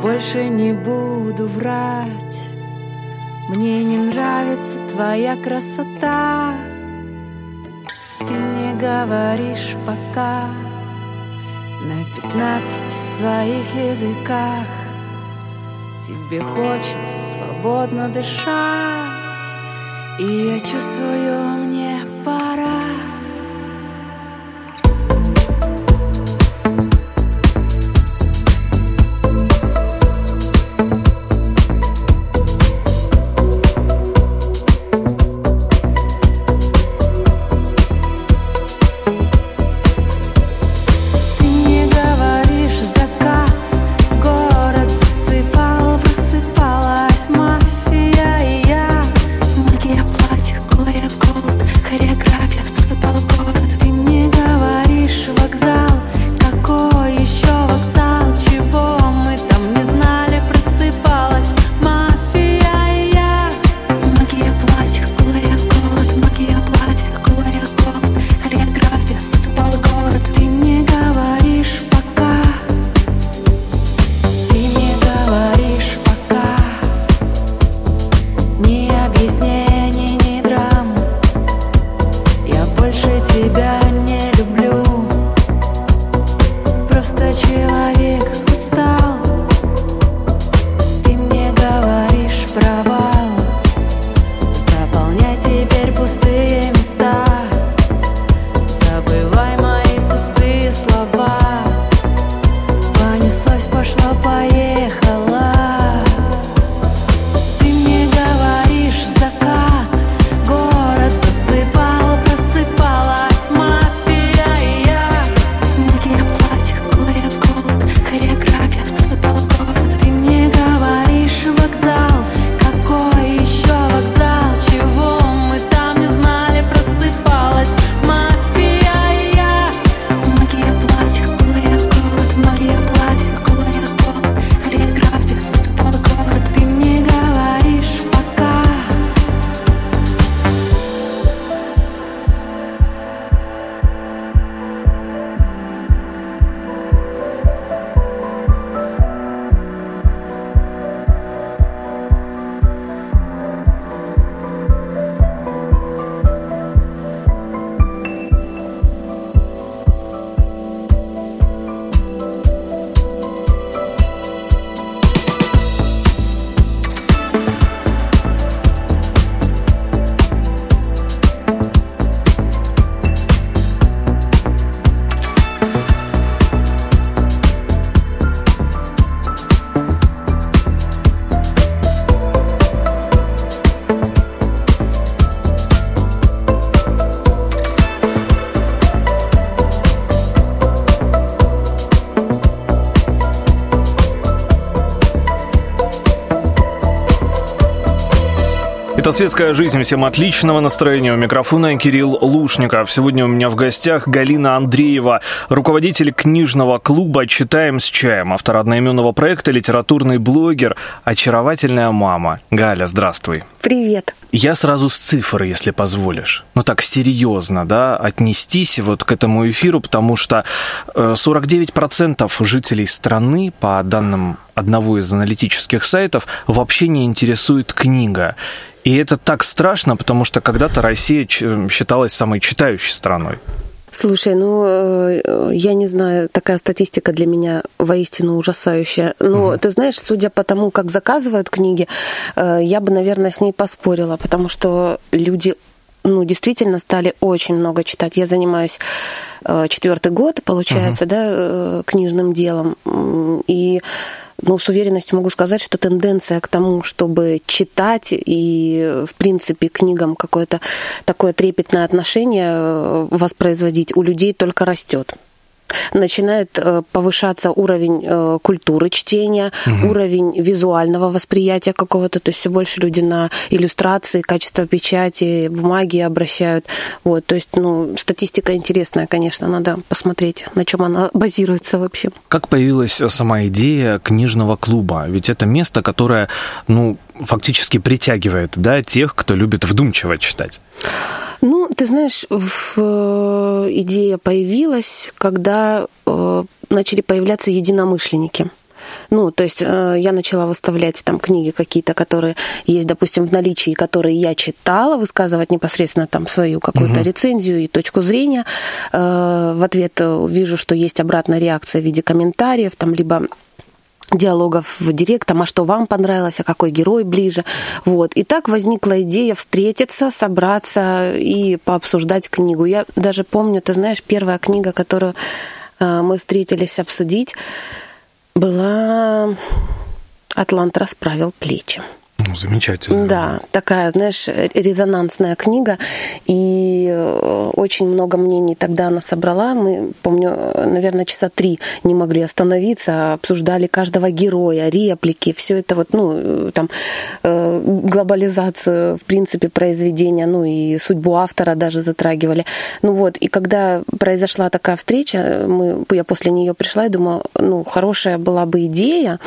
Больше не буду врать. Мне не нравится твоя красота. Ты мне говоришь пока на пятнадцати своих языках. Тебе хочется свободно дышать, и я чувствую, мне пора. Это «Светская жизнь». Всем отличного настроения. У микрофона Кирилл Лушников. Сегодня у меня в гостях Галина Андреева, руководитель книжного клуба «Читаем с чаем», автор одноименного проекта, литературный блогер, очаровательная мама. Галя, здравствуй. Привет. Я сразу с цифр, если позволишь. Ну так, серьезно, да, отнестись вот к этому эфиру, потому что 49% э, жителей страны, по данным одного из аналитических сайтов, вообще не интересует книга. И это так страшно, потому что когда-то Россия считалась самой читающей страной. Слушай, ну, э, я не знаю, такая статистика для меня воистину ужасающая. Но угу. ты знаешь, судя по тому, как заказывают книги, э, я бы, наверное, с ней поспорила, потому что люди ну, действительно стали очень много читать. Я занимаюсь э, четвертый год, получается, uh да, книжным делом. И ну, с уверенностью могу сказать, что тенденция к тому, чтобы читать и, в принципе, книгам какое-то такое трепетное отношение э, воспроизводить у людей только растет начинает э, повышаться уровень э, культуры чтения, угу. уровень визуального восприятия какого-то, то есть все больше люди на иллюстрации, качество печати, бумаги обращают. Вот, то есть, ну, статистика интересная, конечно, надо посмотреть, на чем она базируется вообще. Как появилась сама идея книжного клуба? Ведь это место, которое, ну, фактически притягивает, да, тех, кто любит вдумчиво читать. Ну, ты знаешь, в, идея появилась, когда э, начали появляться единомышленники. Ну, то есть э, я начала выставлять там книги какие-то, которые есть, допустим, в наличии, которые я читала, высказывать непосредственно там свою какую-то угу. рецензию и точку зрения. Э, в ответ вижу, что есть обратная реакция в виде комментариев, там либо диалогов в директом, а что вам понравилось, а какой герой ближе. Вот. И так возникла идея встретиться, собраться и пообсуждать книгу. Я даже помню, ты знаешь, первая книга, которую э, мы встретились обсудить, была «Атлант расправил плечи». Ну, замечательно. Да, такая, знаешь, резонансная книга. И э, очень много мнений тогда она собрала. Мы, помню, наверное, часа три не могли остановиться, обсуждали каждого героя, реплики, все это вот, ну, э, там, э, глобализацию, в принципе, произведения, ну, и судьбу автора даже затрагивали. Ну вот, и когда произошла такая встреча, мы, я после нее пришла и думала, ну, хорошая была бы идея,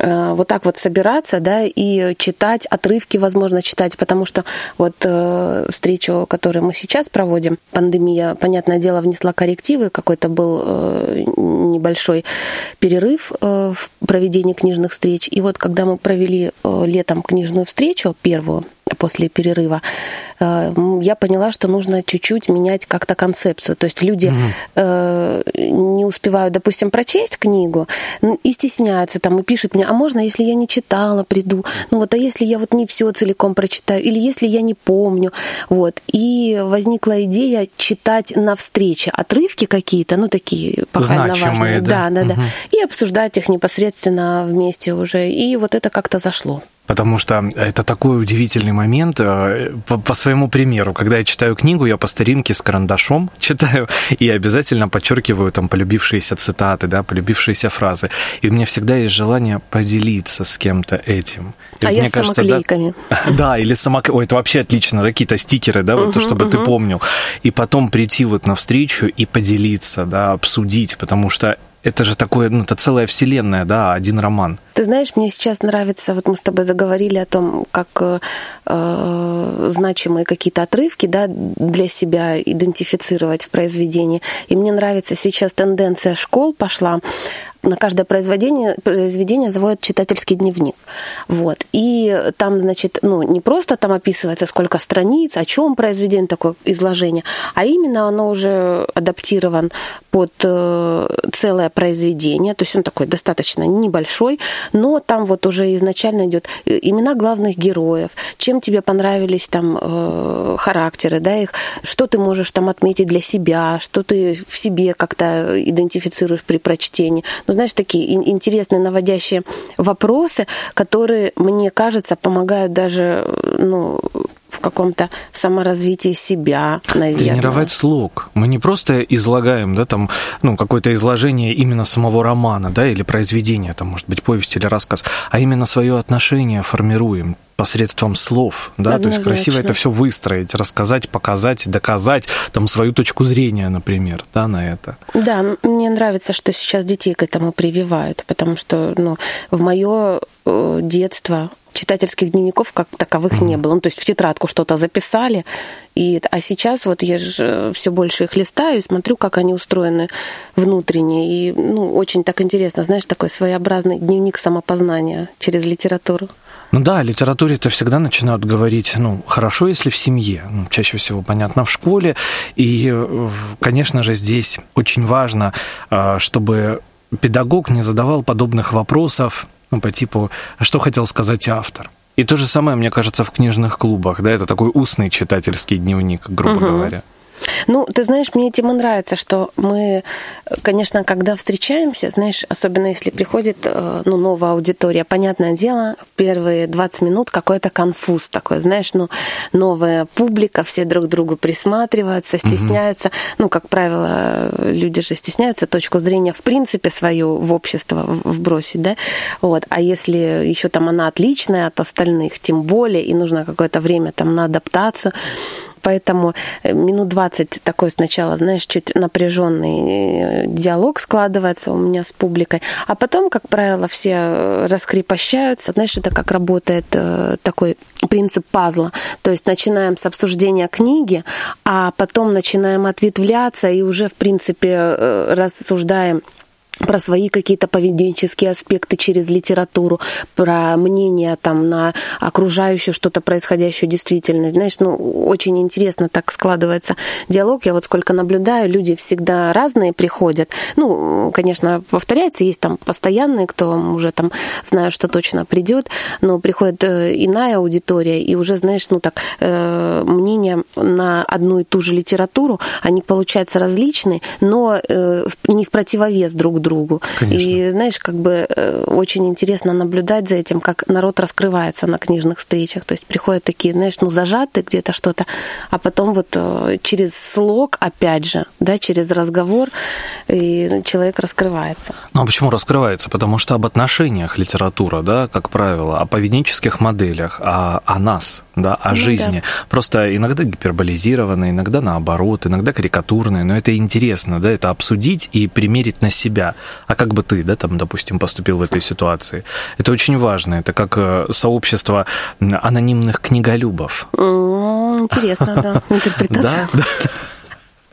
вот так вот собираться, да, и читать, отрывки, возможно, читать, потому что вот э, встречу, которую мы сейчас проводим, пандемия, понятное дело, внесла коррективы, какой-то был э, небольшой перерыв в проведении книжных встреч, и вот когда мы провели летом книжную встречу, первую, после перерыва, э, я поняла, что нужно чуть-чуть менять как-то концепцию. То есть люди угу. не успевают, допустим, прочесть книгу и стесняются там и пишут мне, а можно, если я не читала, приду? Ну вот, а если я вот не все целиком прочитаю, или если я не помню, вот. И возникла идея читать на встрече отрывки какие-то, ну такие похально важные, да, да, да, угу. да, и обсуждать их непосредственно вместе уже. И вот это как-то зашло. Потому что это такой удивительный момент. Э, по, по своему примеру, когда я читаю книгу, я по старинке с карандашом читаю и обязательно подчеркиваю там полюбившиеся цитаты, да, полюбившиеся фразы. И у меня всегда есть желание поделиться с кем-то этим. И а мне я кажется, с самоклейками. Да, да или самоклейками. Ой, это вообще отлично, какие-то стикеры, да, вот, uh чтобы uh ты помнил. И потом прийти вот на встречу и поделиться, да, обсудить, потому что это же такое, ну, это целая вселенная, да, один роман. Ты знаешь, мне сейчас нравится, вот мы с тобой заговорили о том, как э, э, значимые какие-то отрывки, да, для себя идентифицировать в произведении. И мне нравится сейчас тенденция школ пошла на каждое произведение, произведение заводят читательский дневник. Вот. И там, значит, ну, не просто там описывается, сколько страниц, о чем произведение такое изложение, а именно оно уже адаптирован под э, целое произведение, то есть он такой достаточно небольшой, но там вот уже изначально идет э, имена главных героев, чем тебе понравились там э, характеры, да, их, что ты можешь там отметить для себя, что ты в себе как-то идентифицируешь при прочтении. Ну, знаешь, такие интересные, наводящие вопросы, которые, мне кажется, помогают даже, ну, в каком-то саморазвитии себя, наверное. Тренировать слог. Мы не просто излагаем, да, там, ну, какое-то изложение именно самого романа, да, или произведения, там, может быть, повесть или рассказ, а именно свое отношение формируем посредством слов, да, Однозначно. то есть красиво это все выстроить, рассказать, показать, доказать там свою точку зрения, например, да, на это. Да, мне нравится, что сейчас детей к этому прививают, потому что, ну, в мое э, детство читательских дневников как таковых не было. Ну, то есть в тетрадку что-то записали, и, а сейчас вот я же все больше их листаю и смотрю, как они устроены внутренне. И ну, очень так интересно, знаешь, такой своеобразный дневник самопознания через литературу. Ну да, о литературе это всегда начинают говорить, ну, хорошо, если в семье, ну, чаще всего, понятно, в школе. И, конечно же, здесь очень важно, а, чтобы педагог не задавал подобных вопросов, ну, по типу, «А что хотел сказать автор. И то же самое, мне кажется, в книжных клубах, да, это такой устный читательский дневник, грубо угу. говоря. Ну, ты знаешь, мне и нравится, что мы, конечно, когда встречаемся, знаешь, особенно если приходит э, ну, новая аудитория, понятное дело, первые 20 минут какой-то конфуз такой, знаешь, ну, новая публика, все друг другу присматриваются, стесняются. Угу. Ну, как правило, люди же стесняются точку зрения в принципе свою в общество вбросить, да, вот. А если еще там она отличная от остальных, тем более, и нужно какое-то время там на адаптацию, поэтому э, минут 20 такой сначала, знаешь, чуть напряженный э, диалог складывается у меня с публикой, а потом, как правило, все э, раскрепощаются. Знаешь, это как работает такой принцип пазла. То есть начинаем с обсуждения книги, а потом начинаем ответвляться и уже, в принципе, рассуждаем про свои какие-то поведенческие аспекты через литературу, про мнение там на окружающую что-то происходящую действительность. Знаешь, ну, очень интересно так складывается диалог. Я вот сколько наблюдаю, люди всегда разные приходят. Ну, конечно, повторяется, есть там постоянные, кто уже там знаю, что точно придет, но приходит э, иная аудитория, и уже, знаешь, ну так, э, мнения на одну и ту же литературу, они получаются различные, но э, не в противовес друг другу другу. Конечно. И знаешь, как бы э, очень интересно наблюдать за этим, как народ раскрывается на книжных встречах. То есть приходят такие, знаешь, ну зажаты где-то что-то, а потом вот э, через слог, опять же, да, через разговор, и человек раскрывается. Ну а почему раскрывается? Потому что об отношениях литература, да, как правило, о поведенческих моделях, о, о нас, да, о Ну жизни. Просто иногда гиперболизированно, иногда наоборот, иногда карикатурные, но это интересно, да, это обсудить и примерить на себя. А как бы ты, да, там, допустим, поступил в этой ситуации? Это очень важно, это как э, сообщество анонимных книголюбов. Интересно, да, интерпретация. Да, да.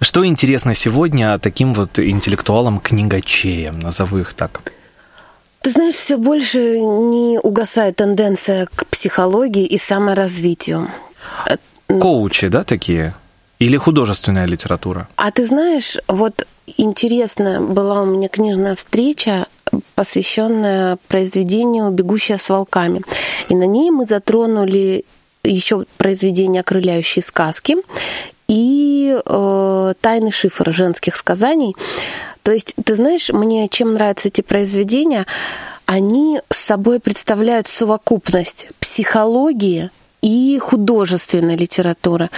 Что интересно сегодня таким вот интеллектуалам-книгачеям, назову их так? Ты знаешь, все больше не угасает тенденция к психологии и саморазвитию. Э, Коучи, да, такие? Или художественная литература? А ты знаешь, вот интересно, была у меня книжная встреча, посвященная произведению «Бегущая с волками». И на ней мы затронули еще произведение «Окрыляющие сказки» и э, «Тайны шифра женских сказаний». То есть, ты знаешь, мне чем нравятся эти произведения, они собой представляют совокупность психологии, и художественной литературы.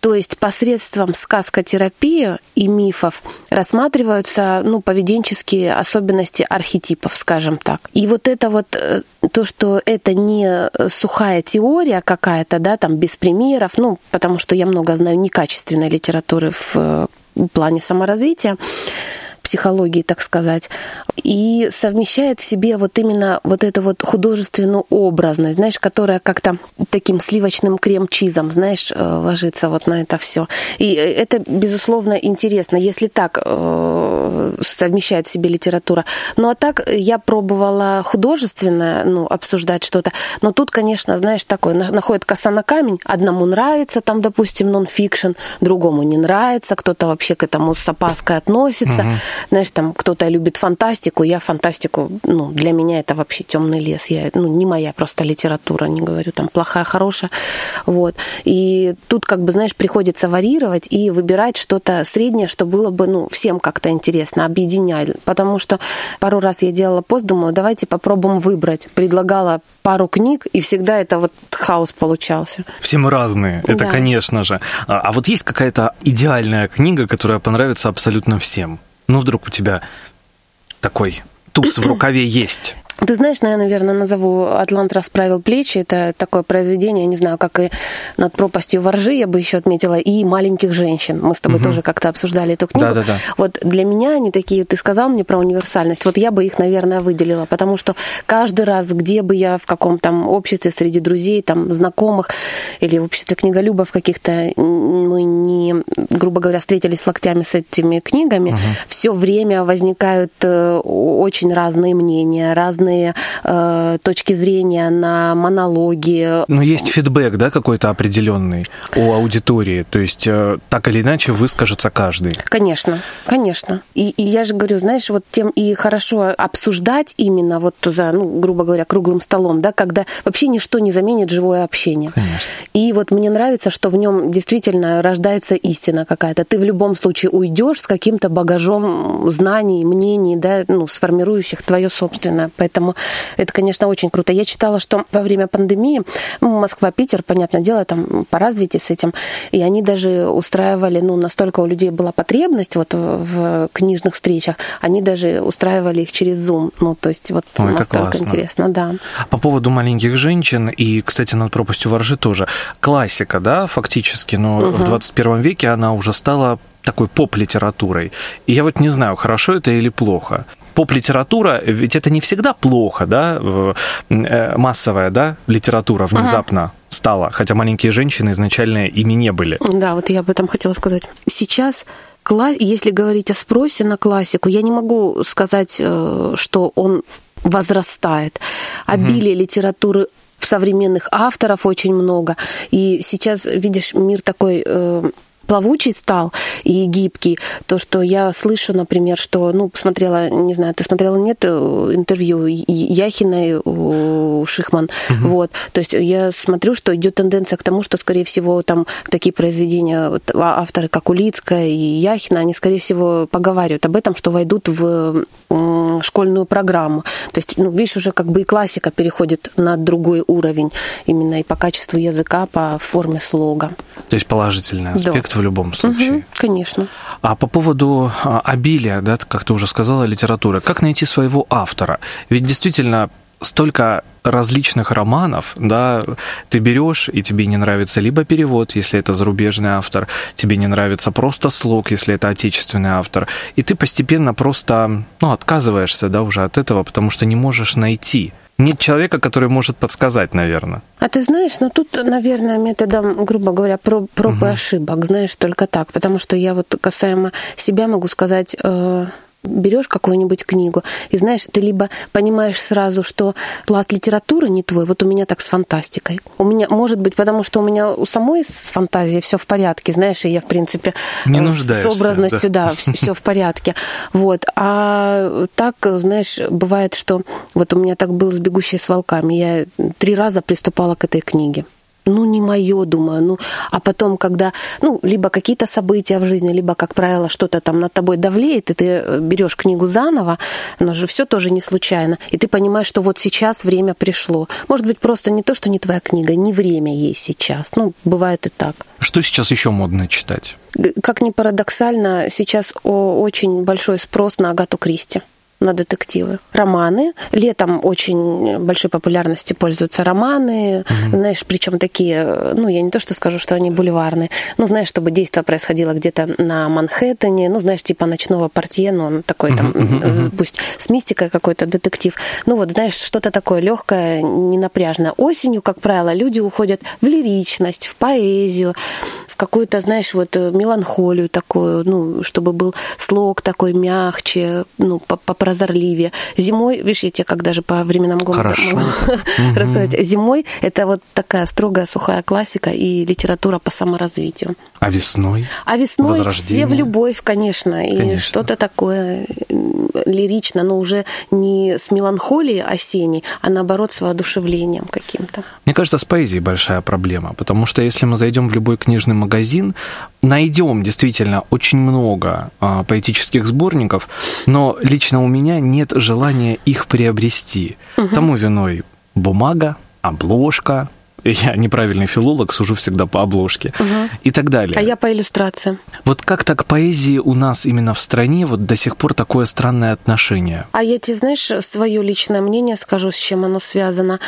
То есть посредством сказкотерапии и мифов рассматриваются ну, поведенческие особенности архетипов, скажем так. И вот это вот э, то, что это не сухая теория какая-то, да, там без примеров, ну, потому что я много знаю некачественной литературы в э, плане саморазвития, психологии, так сказать, и совмещает в себе вот именно вот эту вот художественную образность, знаешь, которая как-то таким сливочным крем-чизом, знаешь, э, ложится вот на это все. И это, безусловно, интересно, если так э, совмещает в себе литература. Ну, а так я пробовала художественно, ну, обсуждать что-то, но тут, конечно, знаешь, такой, находит коса на камень, одному нравится, там, допустим, нон-фикшн, другому не нравится, кто-то вообще к этому с опаской относится. Мгм. Знаешь, там кто-то любит фантастику, я фантастику, ну, для меня это вообще темный лес. Я, ну, не моя просто литература, не говорю там плохая, хорошая. Вот. И тут, как бы, знаешь, приходится варьировать и выбирать что-то среднее, что было бы, ну, всем как-то интересно, объединять. Потому что пару раз я делала пост, думаю, давайте попробуем выбрать. Предлагала пару книг, и всегда это вот хаос получался. Все мы разные, это Да. конечно же. А, а вот есть какая-то идеальная книга, которая понравится абсолютно всем? Ну, вдруг у тебя такой туз в рукаве есть. Ты знаешь, ну, я, наверное, назову «Атлант расправил плечи». Это такое произведение, не знаю, как и «Над пропастью воржи» я бы еще отметила, и «Маленьких женщин». Мы с тобой Мгм. тоже как-то обсуждали эту книгу. Да-да-да. Вот для меня они такие, ты сказал мне про универсальность, вот я бы их, наверное, выделила, потому что каждый раз, где бы я в каком там обществе, среди друзей, там, знакомых или в обществе книголюбов каких-то, мы не, грубо говоря, встретились локтями с этими книгами, все время возникают э, очень разные мнения, разные э, точки зрения на монологи, Но есть фидбэк, да, какой-то определенный у аудитории. То есть э, так или иначе выскажется каждый. Конечно, конечно. И, и я же говорю, знаешь, вот тем и хорошо обсуждать именно вот за, ну, грубо говоря, круглым столом, да, когда вообще ничто не заменит живое общение. Конечно. И вот мне нравится, что в нем действительно рождается истина какая-то. Ты в любом случае уйдешь с каким-то багажом знаний, мнений, да, ну, сформирующих твое собственное. Поэтому это, конечно, очень круто. Я читала, что во время пандемии ну, Москва, Питер, понятное дело, там по развитию с этим, и они даже устраивали, ну, настолько у людей была потребность вот в книжных встречах, они даже устраивали их через Zoom. Ну, то есть вот Ой, это настолько классно. интересно, да. По поводу маленьких женщин и, кстати, над пропастью воржи тоже. Классика, да, фактически, но в 21 веке она уже стала такой поп-литературой. И я вот не знаю, хорошо это или плохо. Поп-литература, ведь это не всегда плохо, да, э, массовая, да, литература внезапно стало, хотя маленькие женщины изначально ими не были. Да, вот я об этом хотела сказать. Сейчас если говорить о спросе на классику, я не могу сказать, э, что он возрастает. Обилие угу. литературы современных авторов очень много. И сейчас, видишь, мир такой э, плавучий стал и гибкий, то, что я слышу, например, что, ну, посмотрела, не знаю, ты смотрела, нет, э, интервью Яхиной у Шихман, угу. вот, то есть я смотрю, что идет тенденция к тому, что, скорее всего, там такие произведения, вот, а, авторы, как Улицкая и Яхина, они, скорее всего, поговаривают об этом, что войдут в школьную программу. То есть, ну, видишь, уже как бы и классика переходит на другой уровень, именно и по качеству языка, по форме слога. То есть положительный аспект в любом случае. Угу, конечно. А по поводу а, обилия, да, как ты уже сказала, литературы, как найти своего автора? Ведь действительно столько различных романов, да, ты берешь, и тебе не нравится либо перевод, если это зарубежный автор, тебе не нравится просто слог, если это отечественный автор, и ты постепенно просто, ну, отказываешься, да, уже от этого, потому что не можешь найти нет человека, который может подсказать, наверное. А ты знаешь, ну тут, наверное, методом, грубо говоря, проб, проб угу. и ошибок, знаешь, только так. Потому что я вот касаемо себя могу сказать, э, берешь какую-нибудь книгу, и знаешь, ты либо понимаешь сразу, что пласт литературы не твой, вот у меня так с фантастикой. У меня, может быть, потому что у меня у самой с фантазией все в порядке, знаешь, и я, в принципе, не э, с образностью, да, да все в порядке. Вот. А так, знаешь, бывает, что вот у меня так было с «Бегущей с волками», я три раза приступала к этой книге ну, не мое, думаю. Ну, а потом, когда, ну, либо какие-то события в жизни, либо, как правило, что-то там над тобой давлеет, и ты э, берешь книгу заново, но же все тоже не случайно. И ты понимаешь, что вот сейчас время пришло. Может быть, просто не то, что не твоя книга, не время есть сейчас. Ну, бывает и так. Что сейчас еще модно читать? Как ни парадоксально, сейчас очень большой спрос на Агату Кристи на детективы. Романы. Летом очень большой популярностью пользуются романы. Угу. Знаешь, причем такие, ну, я не то что скажу, что они бульварные, но знаешь, чтобы действие происходило где-то на Манхэттене, ну, знаешь, типа ночного портье, ну, он такой там, угу. пусть с мистикой какой-то детектив. Ну, вот, знаешь, что-то такое легкое, ненапряжное. Осенью, как правило, люди уходят в лиричность, в поэзию, в какую-то, знаешь, вот э, меланхолию такую, ну, чтобы был слог такой мягче, ну, попрозорливее. Зимой, видишь, я тебе как даже по временам года могу рассказать. Зимой это вот такая строгая сухая классика и литература по саморазвитию. А весной? А весной все в любовь, конечно, и конечно. что-то такое лирично, но уже не с меланхолией осенней, а наоборот с воодушевлением каким-то. Мне кажется, с поэзией большая проблема, потому что если мы зайдем в любой книжный магазин, найдем действительно очень много а, поэтических сборников, но лично у меня нет желания их приобрести. Угу. Тому виной бумага, обложка, я неправильный филолог, сужу всегда по обложке угу. и так далее. А я по иллюстрациям. Вот как так к поэзии у нас именно в стране вот до сих пор такое странное отношение? А я тебе, знаешь, свое личное мнение скажу, с чем оно связано.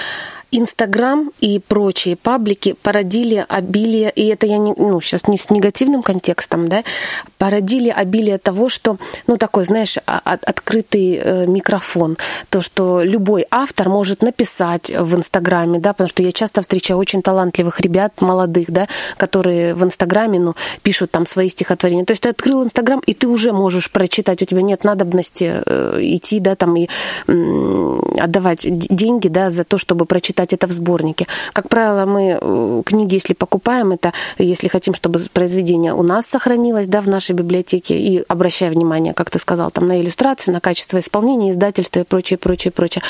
Инстаграм и прочие паблики породили обилие, и это я не, ну, сейчас не с негативным контекстом, да, породили обилие того, что, ну, такой, знаешь, от, открытый э, микрофон, то, что любой автор может написать в Инстаграме, да, потому что я часто встречаю очень талантливых ребят, молодых, да, которые в Инстаграме, ну, пишут там свои стихотворения. То есть ты открыл Инстаграм, и ты уже можешь прочитать, у тебя нет надобности э, идти, да, там и отдавать деньги, да, за то, чтобы прочитать читать это в сборнике. Как правило, мы э, книги, если покупаем, это если хотим, чтобы произведение у нас сохранилось, да, в нашей библиотеке, и обращая внимание, как ты сказал, там на иллюстрации, на качество исполнения, издательства и прочее, прочее, прочее.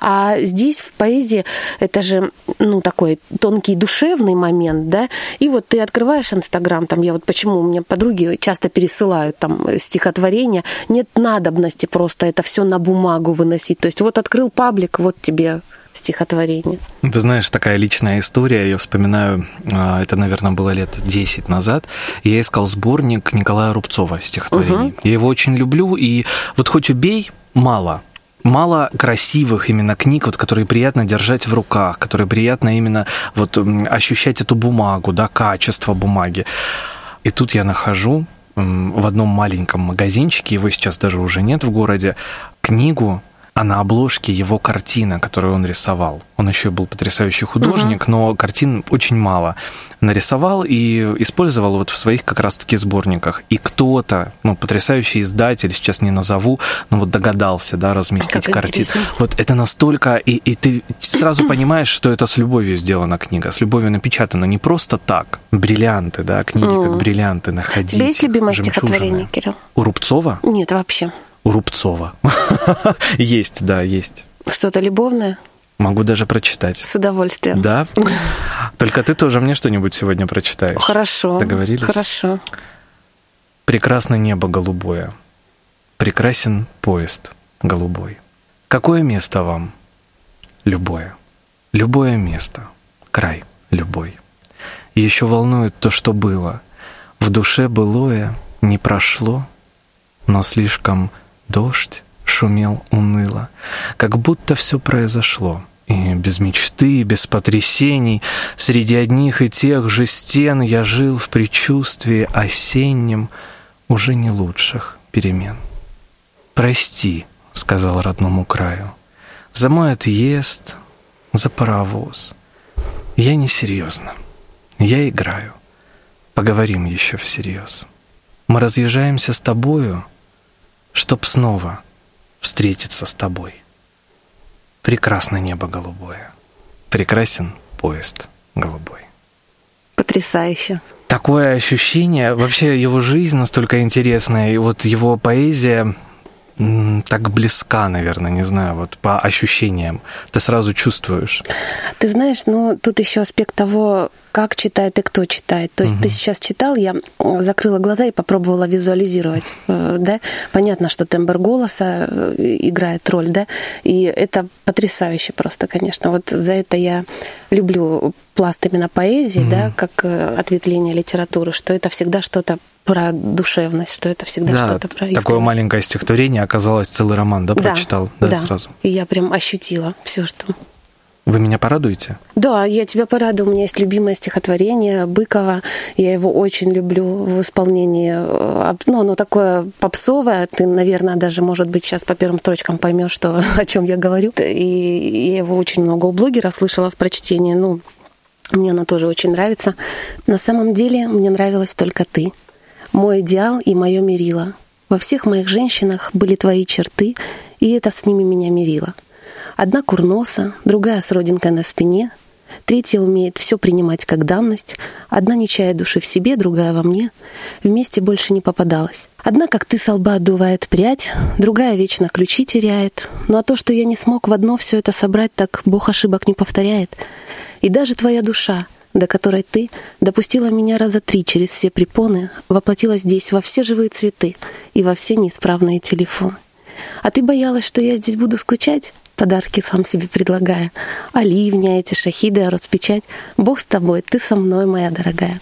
А здесь в поэзии это же, ну, такой тонкий душевный момент, да, и вот ты открываешь Инстаграм, там я вот почему у меня подруги часто пересылают там стихотворения, нет надобности просто это все на бумагу выносить. То есть вот открыл паблик, вот тебе стихотворение. Ты знаешь, такая личная история, я вспоминаю, а, это, наверное, было лет 10 назад, я искал сборник Николая Рубцова стихотворений. Угу. Я его очень люблю, и вот хоть убей, мало, мало красивых именно книг, вот, которые приятно держать в руках, которые приятно именно вот, ощущать эту бумагу, да, качество бумаги. И тут я нахожу в одном маленьком магазинчике, его сейчас даже уже нет в городе, книгу а на обложке его картина, которую он рисовал. Он еще был потрясающий художник, угу. но картин очень мало. Нарисовал и использовал вот в своих как раз-таки сборниках. И кто-то, ну, потрясающий издатель, сейчас не назову, но вот догадался, да, разместить картину. Вот это настолько... И, и ты сразу понимаешь, что это с любовью сделана книга, с любовью напечатана. Не просто так. Бриллианты, да, книги mm. как бриллианты находить. У тебя есть любимое стихотворение, Кирилл? У Рубцова? Нет, вообще. У Рубцова. есть, да, есть. Что-то любовное? Могу даже прочитать. С удовольствием. Да? Только ты тоже мне что-нибудь сегодня прочитаешь. Хорошо. Договорились? Хорошо. Прекрасно небо голубое. Прекрасен поезд голубой. Какое место вам? Любое. Любое место. Край любой. Еще волнует то, что было. В душе былое не прошло, но слишком дождь шумел уныло, как будто все произошло. И без мечты, без потрясений, среди одних и тех же стен я жил в предчувствии осеннем уже не лучших перемен. «Прости», — сказал родному краю, — «за мой отъезд, за паровоз. Я не серьезно, я играю. Поговорим еще всерьез. Мы разъезжаемся с тобою, чтоб снова встретиться с тобой. Прекрасно небо голубое, прекрасен поезд голубой. Потрясающе. Такое ощущение, вообще его жизнь настолько интересная, и вот его поэзия так близка, наверное, не знаю, вот по ощущениям. Ты сразу чувствуешь. Ты знаешь, ну тут еще аспект того, как читает и кто читает. То есть угу. ты сейчас читал, я закрыла глаза и попробовала визуализировать, э, да. Понятно, что тембр голоса э, играет роль, да, и это потрясающе просто, конечно. Вот за это я люблю пласт именно поэзии, угу. да, как э, ответвление литературы, что это всегда что-то про душевность, что это всегда да, что-то про искренность. Такое маленькое стихотворение оказалось целый роман, да, прочитал? Да, да, сразу. И я прям ощутила все, что... Вы меня порадуете? Да, я тебя порадую. У меня есть любимое стихотворение Быкова. Я его очень люблю в исполнении. Э, ну, оно такое попсовое. Ты, наверное, даже, может быть, сейчас по первым строчкам поймешь, что, о чем я говорю. И я его очень много у блогеров слышала в прочтении. Ну, мне оно тоже очень нравится. На самом деле, мне нравилась только ты мой идеал и мое мерило. Во всех моих женщинах были твои черты, и это с ними меня мерило. Одна курноса, другая с родинкой на спине, третья умеет все принимать как данность, одна не чая души в себе, другая во мне, вместе больше не попадалась. Одна, как ты, со лба отдувает прядь, другая вечно ключи теряет, ну а то, что я не смог в одно все это собрать, так Бог ошибок не повторяет. И даже твоя душа — до которой ты допустила меня раза три через все препоны, воплотила здесь во все живые цветы и во все неисправные телефоны. А ты боялась, что я здесь буду скучать? Подарки сам себе предлагая. Оливня, эти шахиды, а распечать. Бог с тобой, ты со мной, моя дорогая.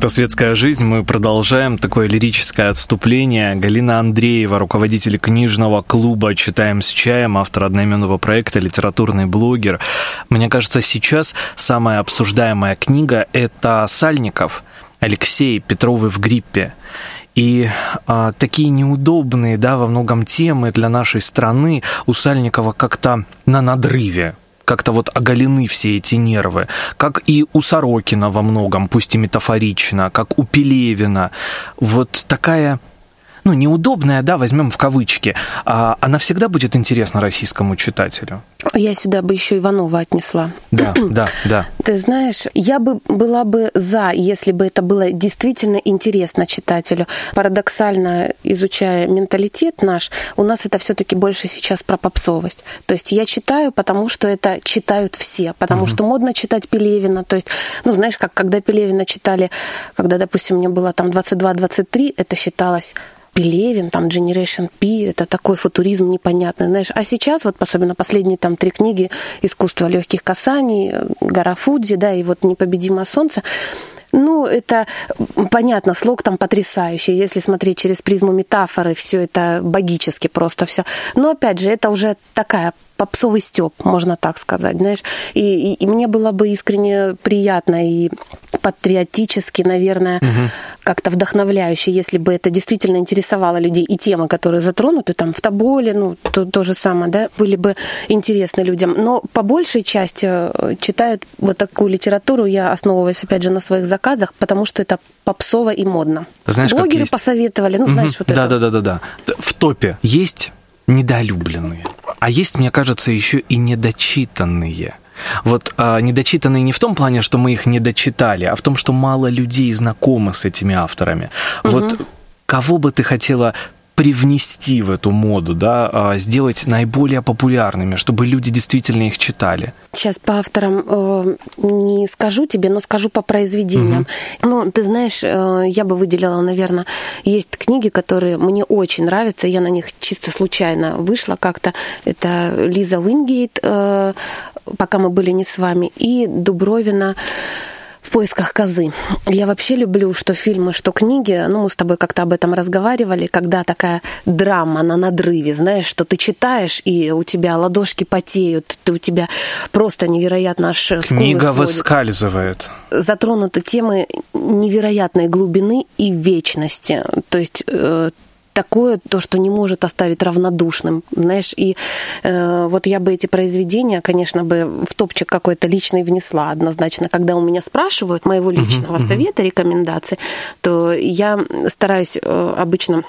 Это «Светская жизнь». Мы продолжаем такое лирическое отступление. Галина Андреева, руководитель книжного клуба «Читаем с чаем», автор одноименного проекта, литературный блогер. Мне кажется, сейчас самая обсуждаемая книга – это «Сальников» Алексей Петровы в гриппе. И а, такие неудобные, да, во многом темы для нашей страны у Сальникова как-то на надрыве как-то вот оголены все эти нервы, как и у Сорокина во многом, пусть и метафорично, как у Пелевина. Вот такая ну, неудобная, да, возьмем в кавычки, а она всегда будет интересна российскому читателю. Я сюда бы еще Иванова отнесла. Да, да, да. Ты знаешь, я бы была бы за, если бы это было действительно интересно читателю. Парадоксально изучая менталитет наш, у нас это все-таки больше сейчас про попсовость. То есть я читаю, потому что это читают все, потому угу. что модно читать Пелевина. То есть, ну, знаешь, как когда Пелевина читали, когда, допустим, мне было там 22-23, это считалось Пелевин, там Generation P, это такой футуризм непонятный, знаешь. А сейчас, вот особенно последние там там три книги «Искусство легких касаний», «Гора Фудзи», да, и вот «Непобедимое солнце». Ну, это понятно, слог там потрясающий. Если смотреть через призму метафоры, все это богически просто все. Но опять же, это уже такая попсовый степ, можно так сказать, знаешь. И, и, и мне было бы искренне приятно и патриотически, наверное, угу. как-то вдохновляюще, если бы это действительно интересовало людей и темы, которые затронуты там в Тоболе, ну, то, то же самое, да, были бы интересны людям. Но по большей части э, читают вот такую литературу, я основываюсь, опять же, на своих заказах, потому что это попсово и модно. Знаешь, Блогеры посоветовали, ну, знаешь, вот да, это. Да, да, да, да. В топе есть недолюбленные. А есть, мне кажется, еще и недочитанные. Вот а, недочитанные не в том плане, что мы их не дочитали, а в том, что мало людей знакомы с этими авторами. Угу. Вот кого бы ты хотела привнести в эту моду, да, а, сделать наиболее популярными, чтобы люди действительно их читали? Сейчас по авторам э, не скажу тебе, но скажу по произведениям. Угу. Ну, ты знаешь, э, я бы выделила, наверное, есть книги, которые мне очень нравятся, я на них чисто случайно вышла как-то. Это Лиза Уингейт, э, пока мы были не с вами, и Дубровина в поисках козы. Я вообще люблю, что фильмы, что книги, ну, мы с тобой как-то об этом разговаривали, когда такая драма на надрыве, знаешь, что ты читаешь, и у тебя ладошки потеют, ты, у тебя просто невероятно аж Книга выскальзывает. Затронуты темы невероятной глубины и вечности. То есть э, такое, то, что не может оставить равнодушным, знаешь, и э, вот я бы эти произведения, конечно, бы в топчик какой-то личный внесла однозначно. Когда у меня спрашивают моего личного uh-huh, совета, рекомендации, то я стараюсь э, обычно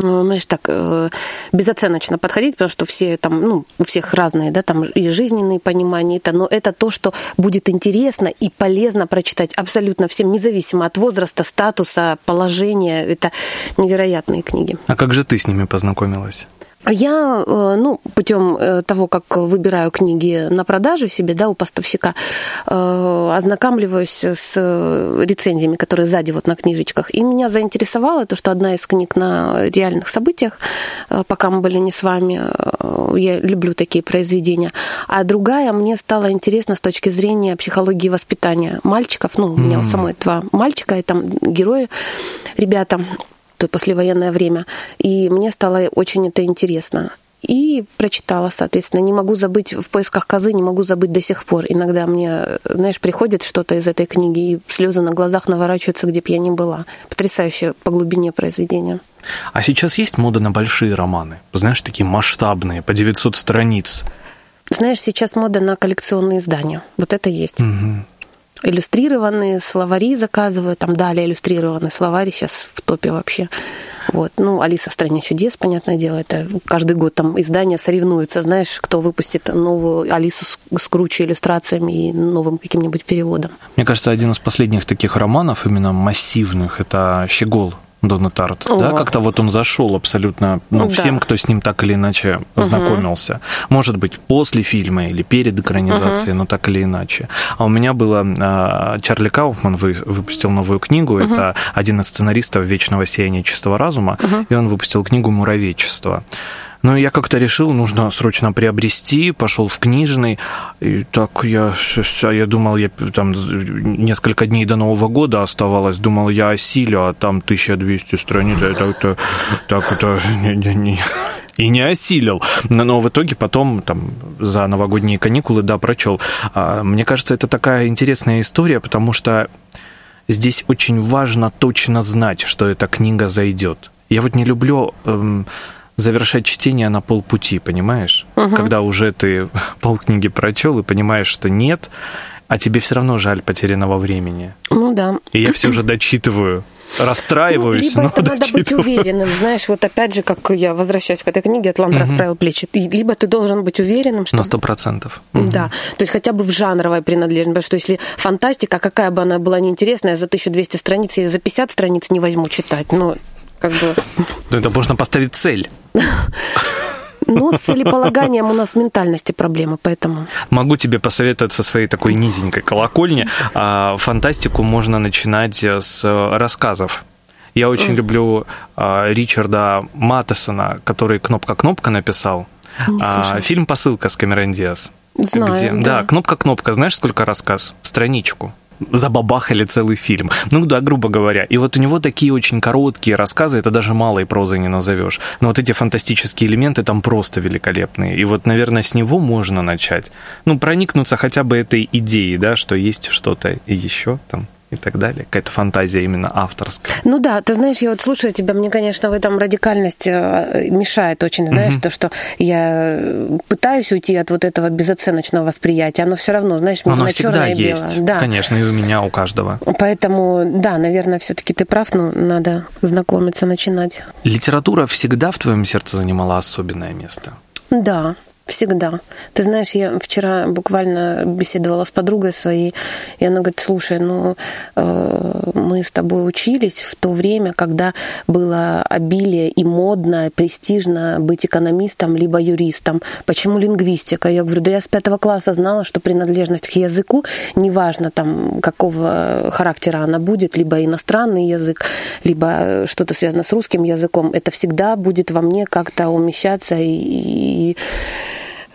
знаешь, так э, безоценочно подходить, потому что все там, ну, у всех разные, да, там и жизненные понимания, это, но это то, что будет интересно и полезно прочитать абсолютно всем, независимо от возраста, статуса, положения. Это невероятные книги. А как же ты с ними познакомилась? Я, э, ну, путем э, того, как выбираю книги на продажу себе, да, у поставщика, э, ознакомливаюсь с рецензиями, которые сзади вот на книжечках. И меня заинтересовало то, что одна из книг на реальных событиях, пока мы были не с вами, я люблю такие произведения, а другая мне стала интересна с точки зрения психологии воспитания мальчиков. Ну, у меня mm. у самой два мальчика, и там герои, ребята послевоенное время. И мне стало очень это интересно. И прочитала, соответственно. Не могу забыть в поисках козы, не могу забыть до сих пор. Иногда мне, знаешь, приходит что-то из этой книги, и слезы на глазах наворачиваются, где бы я ни была. Потрясающее по глубине произведения. А сейчас есть мода на большие романы? Знаешь, такие масштабные, по 900 страниц. Знаешь, сейчас мода на коллекционные издания. Вот это есть. Угу иллюстрированные словари заказываю, там далее иллюстрированные словари сейчас в топе вообще. Вот. Ну, Алиса в стране чудес, понятное дело, это каждый год там издания соревнуются, знаешь, кто выпустит новую Алису с, с круче иллюстрациями и новым каким-нибудь переводом. Мне кажется, один из последних таких романов, именно массивных, это «Щегол» Дона Тарт, да, как-то вот он зашел абсолютно ну, да. всем, кто с ним так или иначе знакомился. Угу. Может быть, после фильма или перед экранизацией, угу. но так или иначе. А у меня было а, Чарли Кауфман выпустил новую книгу. Угу. Это один из сценаристов Вечного сияния чистого разума, угу. и он выпустил книгу Муравейчество. Ну, я как-то решил, нужно срочно приобрести, пошел в книжный, и так я, я думал, я там несколько дней до Нового года оставалось, думал, я осилю, а там 1200 страниц, это, это так это не, не, не и не осилил. Но в итоге потом там за новогодние каникулы, да, прочел. А, мне кажется, это такая интересная история, потому что здесь очень важно точно знать, что эта книга зайдет. Я вот не люблю эм, завершать чтение на полпути, понимаешь? Угу. Когда уже ты полкниги прочел и понимаешь, что нет, а тебе все равно жаль потерянного времени. Ну да. И я все уже дочитываю расстраиваюсь. Либо это надо быть уверенным, знаешь, вот опять же, как я возвращаюсь к этой книге, Атлант угу. расправил плечи. Либо ты должен быть уверенным, что... На сто процентов. Да, то есть хотя бы в жанровой принадлежности, потому что если фантастика, какая бы она была неинтересная, за 1200 страниц, я ее за 50 страниц не возьму читать, но как бы... Это можно поставить цель. Ну, с целеполаганием у нас в ментальности проблемы, поэтому... Могу тебе посоветовать со своей такой низенькой колокольни. А, фантастику можно начинать с рассказов. Я очень mm. люблю а, Ричарда Маттесона, который «Кнопка-кнопка» написал. а, фильм «Посылка» с Камерон Диас. Знаю, где, да. да, кнопка-кнопка, знаешь, сколько рассказ? Страничку забабахали целый фильм. Ну да, грубо говоря. И вот у него такие очень короткие рассказы, это даже малой прозой не назовешь. Но вот эти фантастические элементы там просто великолепные. И вот, наверное, с него можно начать. Ну, проникнуться хотя бы этой идеей, да, что есть что-то еще там и так далее. Какая-то фантазия именно авторская. Ну да, ты знаешь, я вот слушаю тебя, мне, конечно, в этом радикальность э, мешает очень, знаешь, угу. то, что я пытаюсь уйти от вот этого безоценочного восприятия, оно все равно, знаешь, оно на черное и белое. есть, да. конечно, и у меня, у каждого. Поэтому, да, наверное, все-таки ты прав, но надо знакомиться, начинать. Литература всегда в твоем сердце занимала особенное место? Да, Всегда. Ты знаешь, я вчера буквально беседовала с подругой своей, и она говорит, слушай, ну э, мы с тобой учились в то время, когда было обилие и модно, престижно быть экономистом либо юристом. Почему лингвистика? Я говорю, да я с пятого класса знала, что принадлежность к языку, неважно там какого характера она будет, либо иностранный язык, либо что-то связано с русским языком, это всегда будет во мне как-то умещаться и, и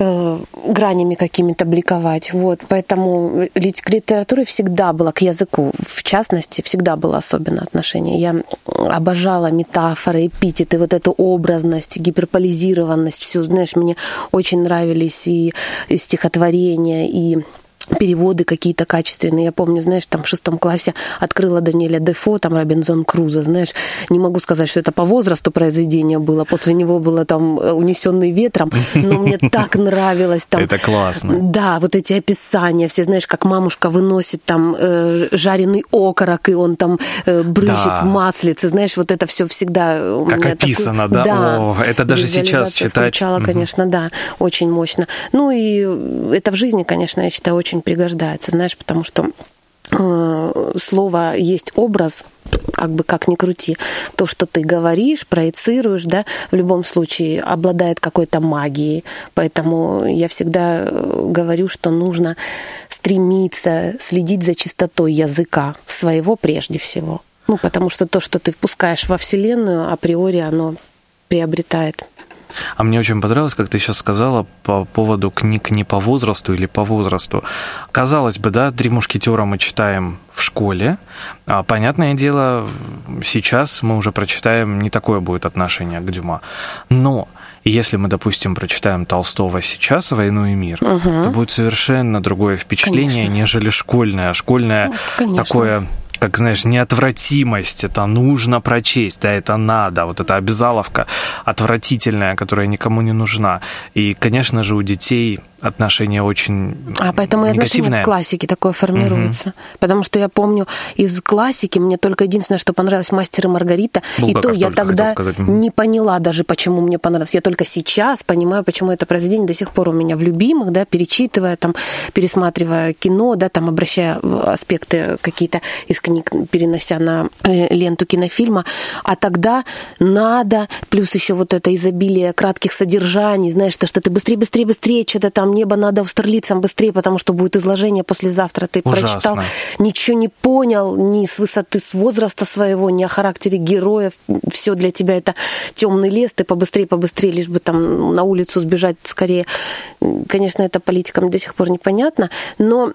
Э, гранями какими-то бликовать. Вот, поэтому к литературе всегда было, к языку в частности, всегда было особенное отношение. Я обожала метафоры, эпитеты, вот эту образность, гиперполизированность, все, знаешь, мне очень нравились и, и стихотворения, и переводы какие-то качественные. Я помню, знаешь, там в шестом классе открыла Даниэля Дефо, там Робинзон Крузо, знаешь. Не могу сказать, что это по возрасту произведение было. После него было там э, «Унесенный ветром», но мне так нравилось там. Это классно. Да, вот эти описания, все, знаешь, как мамушка выносит там э, жареный окорок, и он там э, брызжет да. в маслице, знаешь, вот это все всегда как описано, такой... да? да? О, это даже сейчас читать. Включала, конечно, да, очень мощно. Ну и это в жизни, конечно, я считаю, очень очень пригождается, знаешь, потому что э, слово есть образ, как бы как ни крути, то, что ты говоришь, проецируешь, да, в любом случае обладает какой-то магией. Поэтому я всегда э, говорю, что нужно стремиться следить за чистотой языка своего прежде всего. Ну, потому что то, что ты впускаешь во Вселенную, априори оно приобретает а мне очень понравилось, как ты сейчас сказала по поводу книг не по возрасту или по возрасту. Казалось бы, да, «Три мушкетера» мы читаем в школе. А, понятное дело, сейчас мы уже прочитаем, не такое будет отношение к Дюма. Но если мы, допустим, прочитаем Толстого сейчас «Войну и мир», угу. то будет совершенно другое впечатление, Конечно. нежели школьное. Школьное ну, такое как, знаешь, неотвратимость, это нужно прочесть, да, это надо, вот эта обязаловка отвратительная, которая никому не нужна. И, конечно же, у детей отношение очень А поэтому и отношение к классике такое формируется. Угу. Потому что я помню, из классики мне только единственное, что понравилось «Мастер и Маргарита», Булгаков и то я тогда не поняла даже, почему мне понравилось. Я только сейчас понимаю, почему это произведение до сих пор у меня в любимых, да, перечитывая, там, пересматривая кино, да, там, обращая аспекты какие-то из книг, перенося на э, ленту кинофильма. А тогда надо, плюс еще вот это изобилие кратких содержаний, знаешь, то, что ты быстрее, быстрее, быстрее, что-то там небо надо австралийцам быстрее, потому что будет изложение послезавтра. Ты Ужасно. прочитал, ничего не понял ни с высоты, с возраста своего, ни о характере героев. Все для тебя это темный лес, ты побыстрее, побыстрее, лишь бы там на улицу сбежать скорее. Конечно, это политикам до сих пор непонятно, но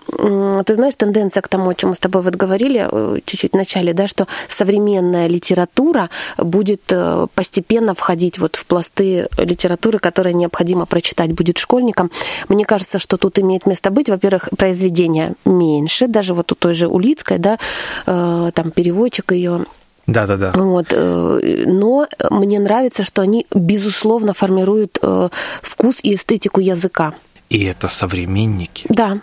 ты знаешь, тенденция к тому, о чем мы с тобой вот говорили э, чуть-чуть в начале, да, что современная литература будет э, постепенно входить вот в пласты литературы, которые необходимо прочитать будет школьникам. Мне кажется, что тут имеет место быть, во-первых, произведения меньше, даже вот у той же Улицкой, да, э, там переводчик ее да, да, да. Вот, э, но мне нравится, что они, безусловно, формируют э, вкус и эстетику языка. И это современники. Да,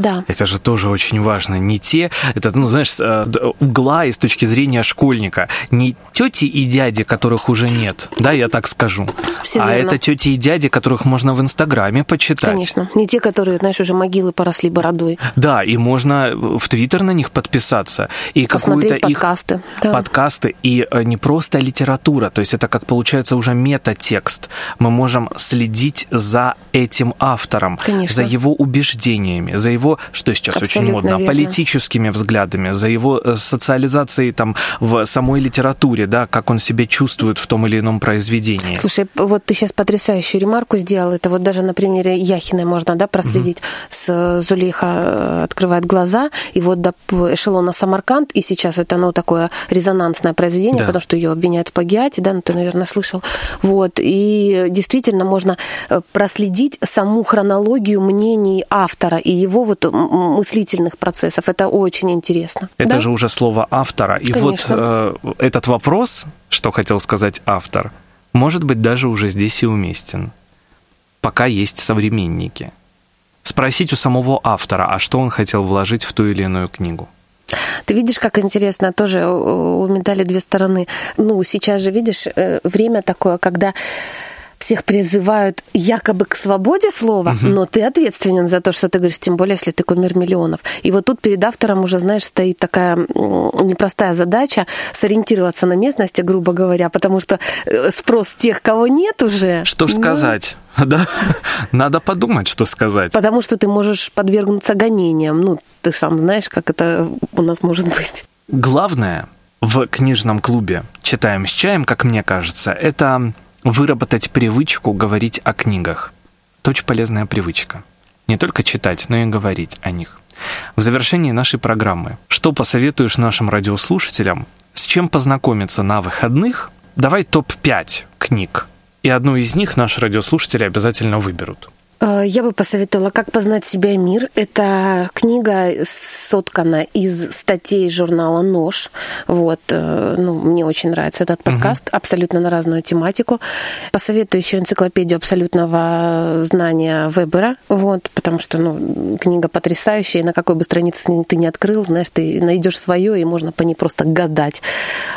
да. Это же тоже очень важно. Не те, это, ну, знаешь, э, угла и с точки зрения школьника. Не тети и дяди, которых уже нет, да, я так скажу. Все а верно. это тети и дяди, которых можно в Инстаграме почитать. Конечно. Не те, которые, знаешь, уже могилы поросли бородой. Да, и можно в Твиттер на них подписаться. И какую-то их подкасты. Да. Подкасты. И э, не просто литература, то есть это, как получается, уже метатекст. Мы можем следить за этим автором, Конечно. за его убеждениями, за его его, что сейчас Абсолютно очень модно, верно. политическими взглядами, за его э, социализацией там в самой литературе, да, как он себя чувствует в том или ином произведении. Слушай, вот ты сейчас потрясающую ремарку сделал, это вот даже на примере Яхиной можно, да, проследить. Угу. С Зулейха э, открывает глаза, и вот до эшелона Самарканд, и сейчас это, ну, такое резонансное произведение, да. потому что ее обвиняют в плагиате, да, ну, ты, наверное, слышал. Вот, и действительно можно э, проследить саму хронологию мнений автора и его вот мыслительных процессов. Это очень интересно. Это да? же уже слово автора. И Конечно. вот э, этот вопрос, что хотел сказать автор, может быть, даже уже здесь и уместен. Пока есть современники. Спросить у самого автора, а что он хотел вложить в ту или иную книгу. Ты видишь, как интересно, тоже у медали две стороны. Ну, сейчас же, видишь, э, время такое, когда всех призывают якобы к свободе слова, угу. но ты ответственен за то, что ты говоришь, тем более, если ты кумир миллионов. И вот тут перед автором уже, знаешь, стоит такая непростая задача сориентироваться на местности, грубо говоря, потому что э, спрос тех, кого нет уже. Что ж ну... сказать? Да, надо подумать, что сказать. Потому что ты можешь подвергнуться гонениям. Ну, ты сам знаешь, как это у нас может быть. Главное в книжном клубе «Читаем с чаем», как мне кажется, это выработать привычку говорить о книгах. Это очень полезная привычка. Не только читать, но и говорить о них. В завершении нашей программы, что посоветуешь нашим радиослушателям, с чем познакомиться на выходных? Давай топ-5 книг, и одну из них наши радиослушатели обязательно выберут. Э, я бы посоветовала «Как познать себя мир». Это книга соткана из статей журнала «Нож». Вот. Э, ну, мне очень нравится этот подкаст, угу. абсолютно на разную тематику. Посоветую еще энциклопедию абсолютного знания Вебера, вот, потому что ну, книга потрясающая, и на какой бы странице ты не открыл, знаешь, ты найдешь свое, и можно по ней просто гадать.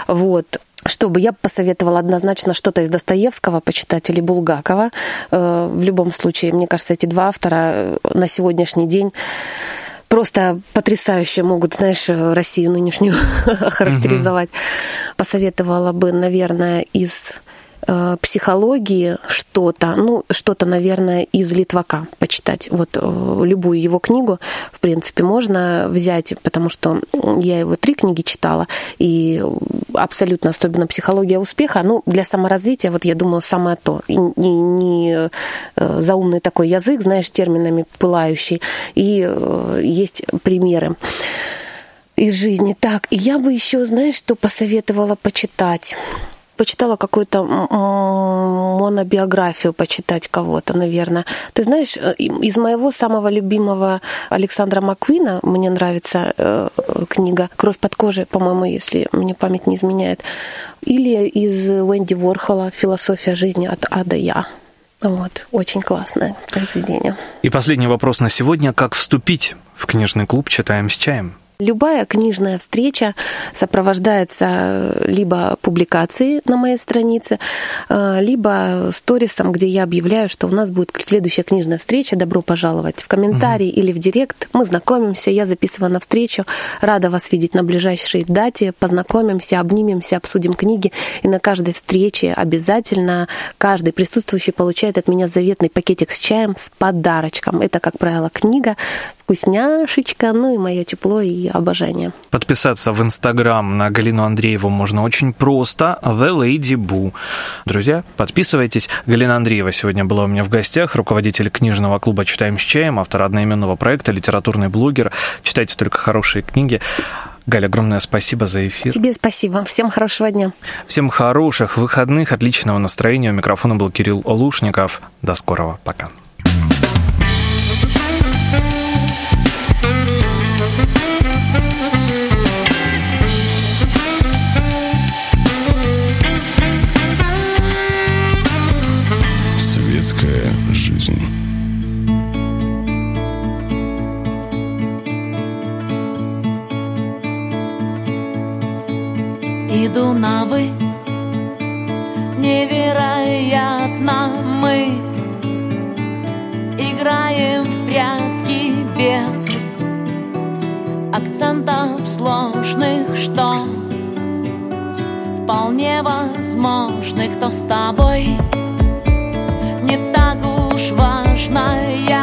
Вот чтобы я посоветовала однозначно что-то из Достоевского почитать или Булгакова. Э, в любом случае, мне кажется, эти два автора э, на сегодняшний день просто потрясающе могут, знаешь, Россию нынешнюю охарактеризовать. Посоветовала бы, наверное, из Э, психологии что-то, ну, что-то, наверное, из Литвака почитать. Вот э, любую его книгу, в принципе, можно взять, потому что я его три книги читала, и абсолютно, особенно «Психология успеха», ну, для саморазвития, вот я думаю, самое то. Не, не э, заумный такой язык, знаешь, терминами пылающий, и есть примеры из жизни. Так, и я бы еще, знаешь, что посоветовала почитать? Почитала какую-то монобиографию почитать кого-то, наверное. Ты знаешь, э, из моего самого любимого Александра Маквина мне нравится э, книга «Кровь под кожей», по-моему, если мне память не изменяет. Или из Уэнди Ворхола «Философия жизни от А до Я». Вот, очень классное произведение. И последний вопрос на сегодня. Как вступить в книжный клуб «Читаем с чаем»? Любая книжная встреча сопровождается э, либо публикацией на моей странице, э, либо сторисом, где я объявляю, что у нас будет следующая книжная встреча. Добро пожаловать в комментарии угу. или в директ. Мы знакомимся, я записываю на встречу. Рада вас видеть на ближайшей дате. Познакомимся, обнимемся, обсудим книги. И на каждой встрече обязательно каждый присутствующий получает от меня заветный пакетик с чаем с подарочком. Это, как правило, книга, вкусняшечка, ну и мое тепло и обожание. Подписаться в Инстаграм на Галину Андрееву можно очень просто. The Lady Boo. Друзья, подписывайтесь. Галина Андреева сегодня была у меня в гостях, руководитель книжного клуба «Читаем с чаем», автор одноименного проекта, литературный блогер. Читайте только хорошие книги. Галя, огромное спасибо за эфир. Тебе спасибо. Всем хорошего дня. Всем хороших выходных, отличного настроения. У микрофона был Кирилл Олушников. До скорого. Пока. Иду на вы Невероятно мы Играем в прятки без Акцентов сложных, что Вполне возможны, кто с тобой Не так уж важно я